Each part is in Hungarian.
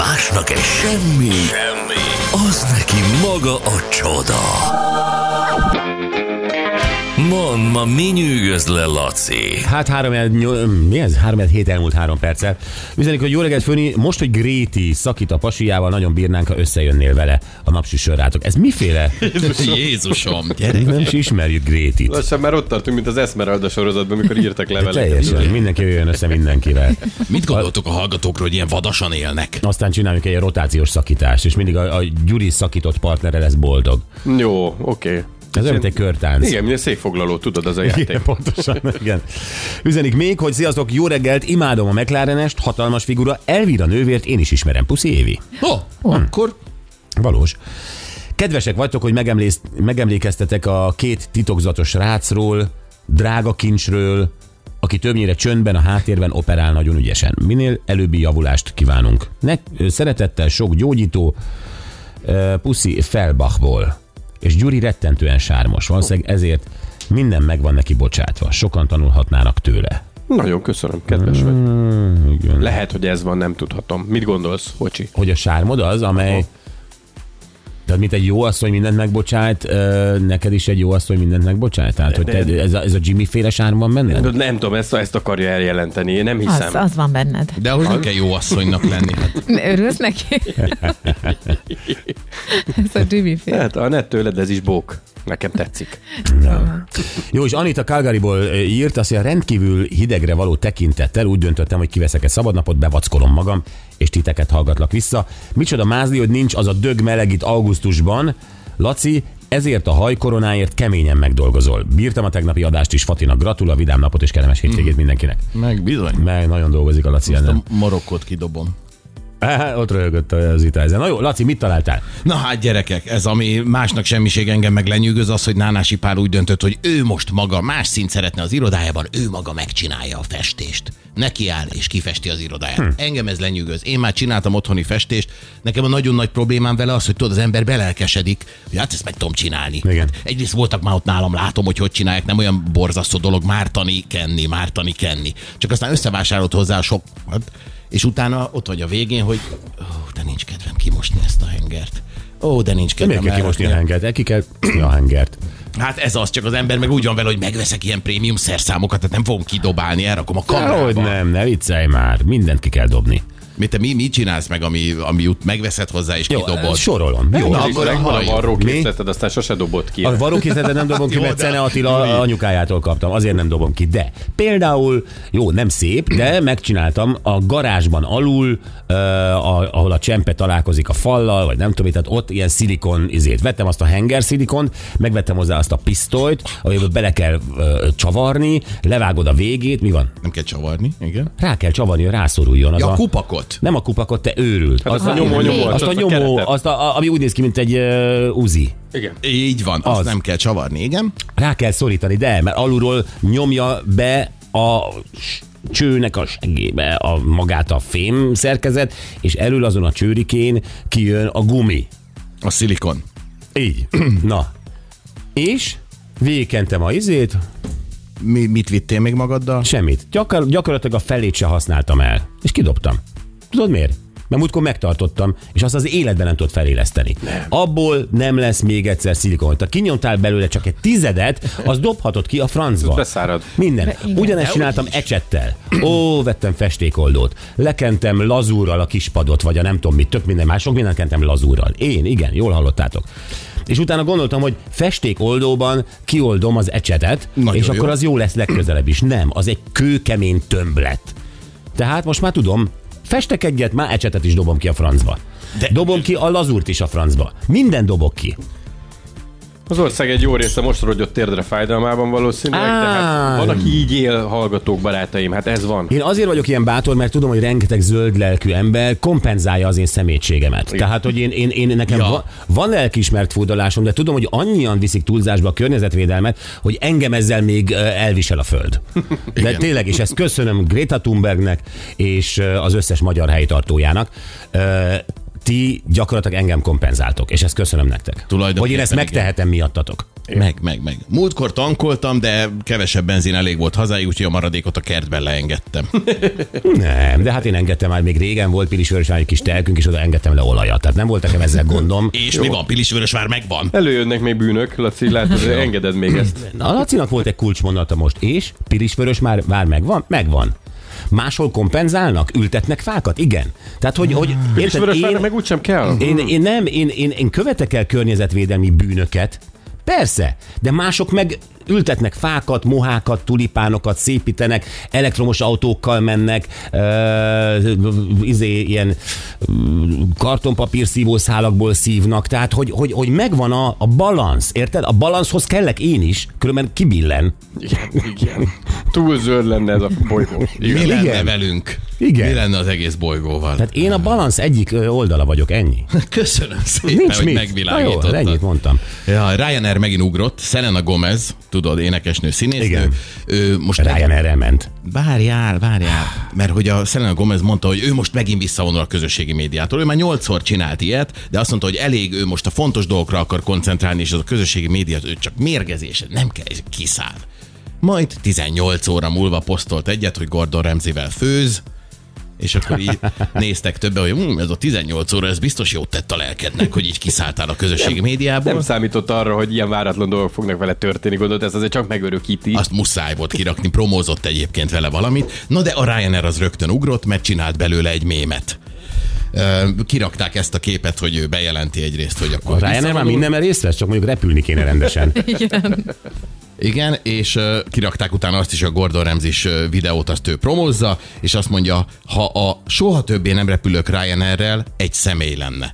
Másnak egy semmi, semmi, az neki maga a csoda. Mond, ma mi nyűgöz le, Laci? Hát három, el, nyol- mi ez? Három el, hét elmúlt három perccel. Üzenik, hogy jó reggelt Föni, most, hogy Gréti szakít a pasiával, nagyon bírnánk, ha összejönnél vele a napsüsörrátok. Ez miféle? Jézusom, gyere. Nem is ismerjük Grétit. Lassan már ott tartunk, mint az Esmeralda sorozatban, amikor írtak leveleket. Teljesen, mindenki jöjjön össze mindenkivel. Mit gondoltok a hallgatókról, hogy ilyen vadasan élnek? Aztán csináljuk egy rotációs szakítást, és mindig a, a Gyuri szakított partnere lesz boldog. Jó, oké. Ez olyan, mint egy körtánc. Igen, mint egy székfoglaló, tudod, az a játék. Igen, pontosan, igen. Üzenik még, hogy sziasztok, jó reggelt, imádom a McLarenest, hatalmas figura, Elvira nővért én is ismerem, puszi Évi. Oh, akkor Valós. Kedvesek vagytok, hogy megemlész, megemlékeztetek a két titokzatos rácról, drága kincsről, aki többnyire csöndben, a háttérben operál nagyon ügyesen. Minél előbbi javulást kívánunk. Ne, szeretettel sok gyógyító, puszi Felbachból. És Gyuri rettentően sármos. Valószínűleg ezért minden meg van neki bocsátva. Sokan tanulhatnának tőle. Nagyon köszönöm, kedves vagy. Hmm, igen. Lehet, hogy ez van, nem tudhatom. Mit gondolsz, Hocsi? hogy a sármod az, amely... Tehát mint egy jó asszony mindent megbocsájt, neked is egy jó asszony mindent megbocsájt? Tehát, hogy te, ez, a, ez a Jimmy féle sárm van benned? Nem tudom, ezt, ezt akarja eljelenteni, én nem Az, hiszem. az van benned. de hogy nem kell jó asszonynak lenni. Hát. Örülsz neki? Ez a Jimmy fél. Hát a net tőled ez is bók. Nekem tetszik. Jó, és Anita Calgaryból ö, írt, azt mondja, rendkívül hidegre való tekintettel úgy döntöttem, hogy kiveszek egy szabadnapot, bevackolom magam, és titeket hallgatlak vissza. Micsoda mázli, hogy nincs az a dög meleg itt augusztusban. Laci, ezért a hajkoronáért keményen megdolgozol. Bírtam a tegnapi adást is, Fatinak gratul, a vidám napot és kellemes hétvégét mindenkinek. Meg bizony. Meg nagyon dolgozik a Laci Azt ezen. a marokkot kidobom. Ott röhögött az Ita ezen. Na jó, Laci, mit találtál? Na hát gyerekek, ez ami másnak semmiség engem meg lenyűgöz, az, hogy Nánási Pál úgy döntött, hogy ő most maga más szint szeretne az irodájában, ő maga megcsinálja a festést. Neki áll és kifesti az irodáját. Hm. Engem ez lenyűgöz. Én már csináltam otthoni festést. Nekem a nagyon nagy problémám vele az, hogy tudod, az ember belelkesedik, hogy hát ezt meg tudom csinálni. Igen. Hát egyrészt voltak már ott nálam, látom, hogy hogy csinálják, nem olyan borzasztó dolog mártani, kenni, mártani, kenni. Csak aztán összevásárolt hozzá sok, hát, és utána ott vagy a végén, hogy ó, de nincs kedvem kimosni ezt a hengert. Ó, de nincs kedvem kell kimosni a hengert? Ki kell a hengert. Hát ez az, csak az ember meg úgy van vele, hogy megveszek ilyen prémium szerszámokat, tehát nem fogom kidobálni, elrakom a Hogy kamerába. nem, ne viccelj már, mindent ki kell dobni. Mi, te mi, mit csinálsz meg, ami, ami jut, megveszed hozzá és Jó, kidobod? sorolom. Jó, Na, akkor a megvan a haj. varró Mi? készleted, aztán sose dobott ki. A varókészletet nem dobom ki, mert Cene Attila anyukájától kaptam, azért nem dobom ki. De például, jó, nem szép, de megcsináltam a garázsban alul, uh, ahol a csempe találkozik a fallal, vagy nem tudom, tehát ott ilyen szilikon izét. Vettem azt a henger szilikont, megvettem hozzá azt a pisztolyt, amiből bele kell uh, csavarni, levágod a végét, mi van? Nem kell csavarni, igen. Rá kell csavarni, hogy rászoruljon. Az Ja, a, a kupakot. nem a kupakot, te őrült. Hát azt a nyomó, nyomó, azt a azt a nyomó, azt a, ami úgy néz ki, mint egy uh, uzi. Igen. Így van, azt Az. nem kell csavarni, igen. Rá kell szorítani, de, mert alulról nyomja be a csőnek a segébe a magát a fém szerkezet, és elől azon a csőrikén kijön a gumi. A szilikon. Így. Na. És végigkentem a izét, Mi, mit vittél még magaddal? semmit. Gyakor- gyakorlatilag a felét se használtam el. És kidobtam. Tudod miért? Mert múltkor megtartottam, és azt az életben nem tudod feléleszteni. Nem. Abból nem lesz még egyszer szilikon. Ha kinyomtál belőle csak egy tizedet, az dobhatod ki a francba. Beszárad. Minden. Ugyanezt csináltam ecsettel. Ó, vettem festékoldót. Lekentem lazúrral a kispadot, vagy a nem tudom mit, tök minden más, sok mindent kentem lazúrral. Én, igen, jól hallottátok. És utána gondoltam, hogy festékoldóban kioldom az ecsetet, Nagyon és jó. akkor az jó lesz legközelebb is. Nem, az egy kőkemény tömblet. Tehát most már tudom, festek egyet, már ecsetet is dobom ki a francba. De... Dobom ki a lazúrt is a francba. Minden dobok ki. Az ország egy jó része most rogyott térdre fájdalmában valószínűleg, de hát van, aki így él, hallgatók, barátaim, hát ez van. Én azért vagyok ilyen bátor, mert tudom, hogy rengeteg zöld lelkű ember kompenzálja az én szemétségemet. Igen. Tehát, hogy én, én, én nekem Ja. van, van lelkiismert fúdalásom, de tudom, hogy annyian viszik túlzásba a környezetvédelmet, hogy engem ezzel még elvisel a föld. De Igen. tényleg, és ezt köszönöm Greta Thunbergnek és az összes magyar helytartójának. Ti gyakorlatilag engem kompenzáltok, és ezt köszönöm nektek. Hogy én ezt igen. megtehetem miattatok. Meg, meg, meg. Múltkor tankoltam, de kevesebb benzin elég volt hazáig, úgyhogy a maradékot a kertben leengedtem. Nem, de hát én engedtem már, még régen volt Pilisvörösvár egy kis telkünk, és oda engedtem le olajat. Tehát nem volt nekem ezzel gondom. És mi van? Pilisvörösvár megvan. Előjönnek még bűnök, Laci, látod, hogy engeded még ezt. A Lacinak volt egy kulcsmondata most, és Pilisvörös már, már megvan? Megvan. Máshol kompenzálnak? Ültetnek fákat? Igen. Tehát, hogy, hogy És érted, én, meg úgysem kell. én, én, nem, én, én, én követek el környezetvédelmi bűnöket, Persze, de mások meg ültetnek fákat, mohákat, tulipánokat, szépítenek, elektromos autókkal mennek, uh, izé, ilyen uh, kartonpapír szívószálakból szívnak, tehát hogy, hogy, hogy megvan a, a balansz, érted? A balanszhoz kellek én is, különben kibillen. Igen, igen. Túl zöld lenne ez a bolygó. Mi Igen. lenne Igen. velünk? Igen. Mi lenne az egész bolygóval? Tehát én a balansz egyik oldala vagyok, ennyi. Köszönöm szépen, Nincs hogy mit. Na jó, megvilágítottad. ennyit mondtam. Ja, Ryanair megint ugrott, Selena Gomez, tudod, énekesnő, színésznő. Igen. Ő most Ryan erre ment. Várjál, várjál. Mert hogy a Selena Gomez mondta, hogy ő most megint visszavonul a közösségi médiától. Ő már nyolcszor csinált ilyet, de azt mondta, hogy elég, ő most a fontos dolgokra akar koncentrálni, és az a közösségi médiát, ő csak mérgezés, nem kell, kiszáll. Majd 18 óra múlva posztolt egyet, hogy Gordon Ramsayvel főz, és akkor így néztek többen, hogy hm, ez a 18 óra, ez biztos jót tett a lelkednek, hogy így kiszálltál a közösségi médiából. Nem számított arra, hogy ilyen váratlan dolgok fognak vele történni, gondolod, ez azért csak megörökíti. Azt muszáj volt kirakni, promózott egyébként vele valamit. Na de a Ryanair az rögtön ugrott, mert csinált belőle egy mémet. Kirakták ezt a képet, hogy ő bejelenti egyrészt, hogy akkor A Ryanair már mindenben részt vesz, csak mondjuk repülni kéne rendesen. Igen. Igen, és uh, kirakták utána azt is, a Gordon Ramsay-s videót, azt ő promózza, és azt mondja, ha a soha többé nem repülök Ryanairrel, egy személy lenne.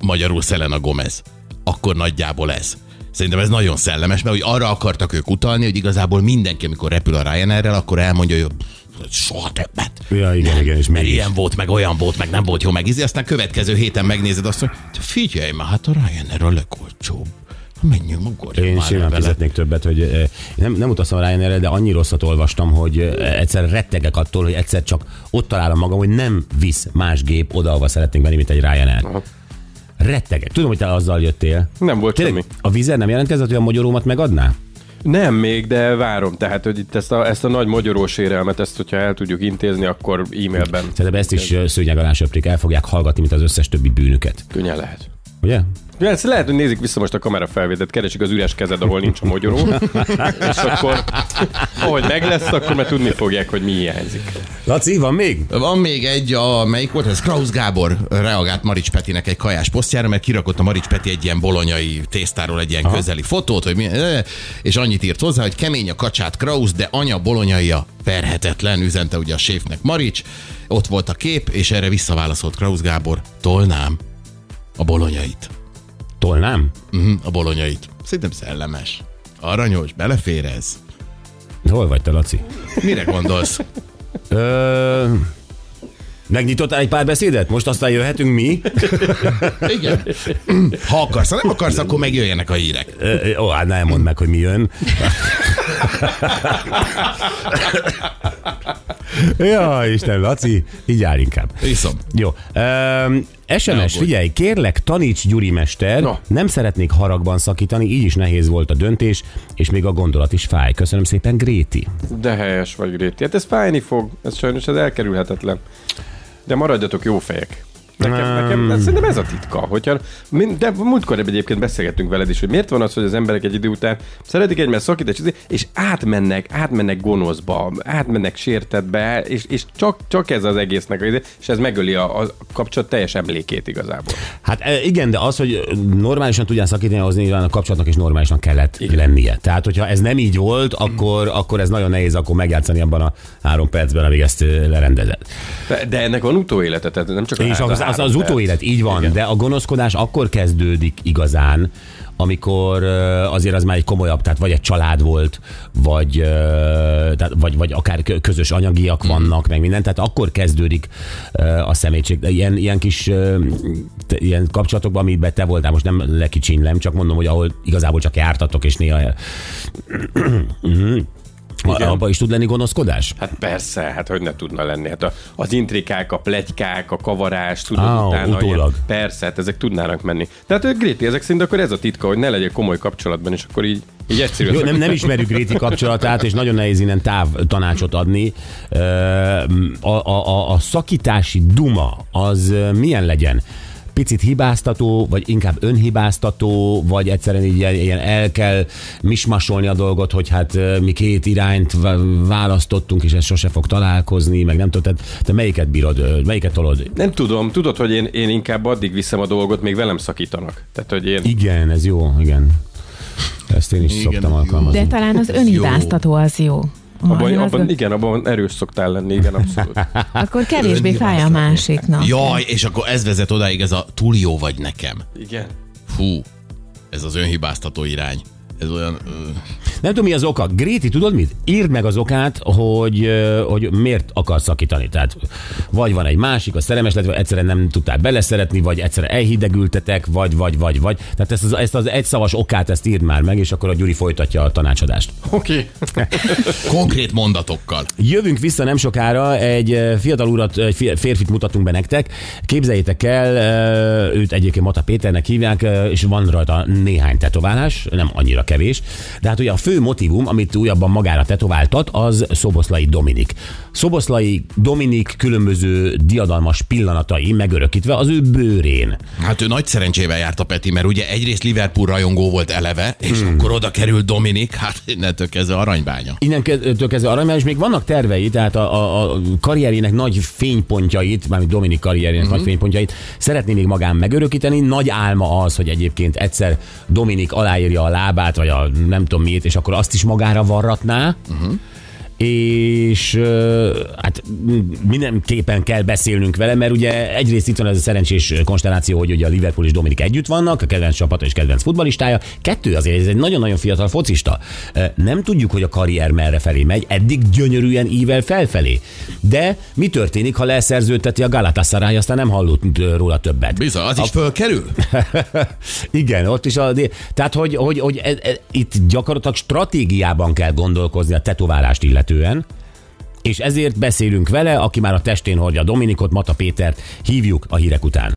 Magyarul Selena Gomez. Akkor nagyjából ez. Szerintem ez nagyon szellemes, mert hogy arra akartak ők utalni, hogy igazából mindenki, amikor repül a Ryanairrel, akkor elmondja, hogy "Pff, soha többet. Ja, igen, igen, és mégis. ilyen volt, meg olyan volt, meg nem volt jó megízni, aztán következő héten megnézed azt, hogy "Te figyelj már, hát a Ryanair a legolcsóbb. Ha menjünk, ugorjunk Én már simán vele. fizetnék többet, hogy eh, nem, nem utaztam a Ryanairre, de annyi rosszat olvastam, hogy eh, egyszer rettegek attól, hogy egyszer csak ott találom magam, hogy nem visz más gép oda, ahova szeretnénk menni, mint egy Ryanair. Rettegek. Tudom, hogy te azzal jöttél. Nem volt Tényleg, semmi. a vízer nem jelentkezett, hogy a magyarómat megadná? Nem még, de várom. Tehát, hogy itt ezt a, ezt a nagy magyarós érelmet, ezt, hogyha el tudjuk intézni, akkor e-mailben Szerintem ezt is szőnyeg alá söprik, el fogják hallgatni, mint az összes többi bűnüket. könnyen lehet. Ugye? Ja, ezt lehet, hogy nézik vissza most a kamera felvételt, keresik az üres kezed, ahol nincs a magyaró, és akkor, ahogy meg lesz, akkor már tudni fogják, hogy mi hiányzik. Laci, van még? Van még egy, a, melyik volt ez? Krausz Gábor reagált Marics Petinek egy kajás posztjára, mert kirakott a Marics Peti egy ilyen bolonyai tésztáról egy ilyen Aha. közeli fotót, hogy mi, és annyit írt hozzá, hogy kemény a kacsát Krausz, de anya bolonyaia verhetetlen, üzente ugye a séfnek Marics. Ott volt a kép, és erre visszaválaszolt Krausz Gábor, tolnám a bolonyait. Tolnám? Uh-huh, a bolonyait. Szerintem szellemes. Aranyos, belefér ez. Hol vagy te, Laci? Mire gondolsz? Ö... Megnyitottál egy pár beszédet? Most aztán jöhetünk mi? Igen. Ha akarsz, ha nem akarsz, akkor megjöjjenek a hírek. Ö, Ó, hát nem mondd meg, hogy mi jön. ja, Isten, Laci, így áll inkább. Iszom. Jó. Um, SMS, figyelj, kérlek, taníts Gyuri mester, Na. nem szeretnék haragban szakítani, így is nehéz volt a döntés, és még a gondolat is fáj. Köszönöm szépen, Gréti. De helyes vagy, Gréti. Hát ez fájni fog, ez sajnos ez elkerülhetetlen. De maradjatok jó fejek. Nekem, nekem ez, szerintem ez a titka. Hogyha, de múltkor egyébként beszélgettünk veled is, hogy miért van az, hogy az emberek egy idő után szeretik egymást szakítani, és átmennek, átmennek gonoszba, átmennek sértetbe, és, és csak, csak ez az egésznek, a izé, és ez megöli a, a kapcsolat teljes emlékét igazából. Hát e, igen, de az, hogy normálisan tudjál szakítani, ahhoz nyilván a kapcsolatnak is normálisan kellett igen. lennie. Tehát, hogyha ez nem így volt, akkor, akkor ez nagyon nehéz akkor megjátszani abban a három percben, amíg ezt ö, lerendezed. De, de ennek van utóélete, tehát nem csak a És az, az, az utóélet, így van, Igen. de a gonoszkodás akkor kezdődik igazán, amikor azért az már egy komolyabb, tehát vagy egy család volt, vagy, tehát, vagy, vagy akár kö- közös anyagiak vannak, meg minden, tehát akkor kezdődik a szemétség. De ilyen, ilyen kis ilyen kapcsolatokban, amiben te voltál, most nem lekicsinlem, csak mondom, hogy ahol igazából csak jártatok, és néha A- Igen. Abba is tud lenni gonoszkodás? Hát persze, hát hogy ne tudna lenni. Hát a, az intrikák, a pletykák, a kavarás, tudod, Á, utána utólag. Ilyen, persze, hát ezek tudnának menni. Tehát Gréti, ezek szerint akkor ez a titka, hogy ne legyek komoly kapcsolatban, és akkor így, így egyszerű. Jó, nem, nem ismerjük Gréti kapcsolatát, és nagyon nehéz innen táv tanácsot adni. A, a, a, a szakítási duma az milyen legyen? Picit hibáztató, vagy inkább önhibáztató, vagy egyszerűen így ilyen, ilyen el kell mismasolni a dolgot, hogy hát mi két irányt választottunk, és ez sose fog találkozni, meg nem tehát te melyiket bírod, melyiket tolod? Nem tudom, tudod, hogy én, én inkább addig viszem a dolgot, még velem szakítanak. Tehát, hogy én... Igen, ez jó, igen. Ezt én is Igen, szoktam alkalmazni. De talán az önhibáztató az jó. Abban, Én abban, igen, abban erős szoktál lenni, igen, abszolút. Akkor kevésbé fáj a másiknak. Jaj, és akkor ez vezet odáig, ez a túl jó vagy nekem. Igen. Fú, ez az önhibáztató irány. Ez olyan... Ö, Nem tudom, mi az oka. Gréti, tudod mit? Írd meg az okát, hogy, hogy miért akarsz szakítani. Tehát vagy van egy másik, a szerelmes lett, vagy egyszerűen nem tudtál beleszeretni, vagy egyszerűen elhidegültetek, vagy, vagy, vagy, vagy. Tehát ezt az, ezt az egyszavas okát, ezt írd már meg, és akkor a Gyuri folytatja a tanácsadást. Oké. Okay. konkrét mondatokkal. Jövünk vissza nem sokára, egy fiatal urat, egy fi- férfit mutatunk be nektek. Képzeljétek el, őt egyébként Mata Péternek hívják, és van rajta néhány tetoválás, nem annyira kevés. De hát ugye a fő motivum, amit újabban magára tetováltat, az Szoboszlai Dominik. Szoboszlai Dominik különböző diadalmas pillanatai megörökítve az ő bőrén. Hát ő nagy szerencsével járt a Peti, mert ugye egyrészt Liverpool rajongó volt eleve, és hmm. akkor oda került Dominik, hát innentől kezdve aranybánya. Innentől kezdve arra, és még vannak tervei, tehát a, a, a karrierjének nagy fénypontjait, mármint Dominik karrierjének uh-huh. nagy fénypontjait szeretné még magán megörökíteni. Nagy álma az, hogy egyébként egyszer Dominik aláírja a lábát, vagy a nem tudom miért, és akkor azt is magára varratná. Uh-huh és hát mindenképpen kell beszélnünk vele, mert ugye egyrészt itt van ez a szerencsés konstelláció, hogy ugye a Liverpool és Dominik együtt vannak, a kedvenc csapata és kedvenc futballistája. Kettő azért, ez egy nagyon-nagyon fiatal focista. Nem tudjuk, hogy a karrier merre felé megy, eddig gyönyörűen ível felfelé. De mi történik, ha leszerződteti a Galatasaray, aztán nem hallott róla többet. Bizony, az is fölkerül? Igen, ott is a... Tehát, hogy, hogy, hogy e, e, itt gyakorlatilag stratégiában kell gondolkozni a tetoválást illetően, és ezért beszélünk vele, aki már a testén hordja Dominikot, Mata Pétert, hívjuk a hírek után.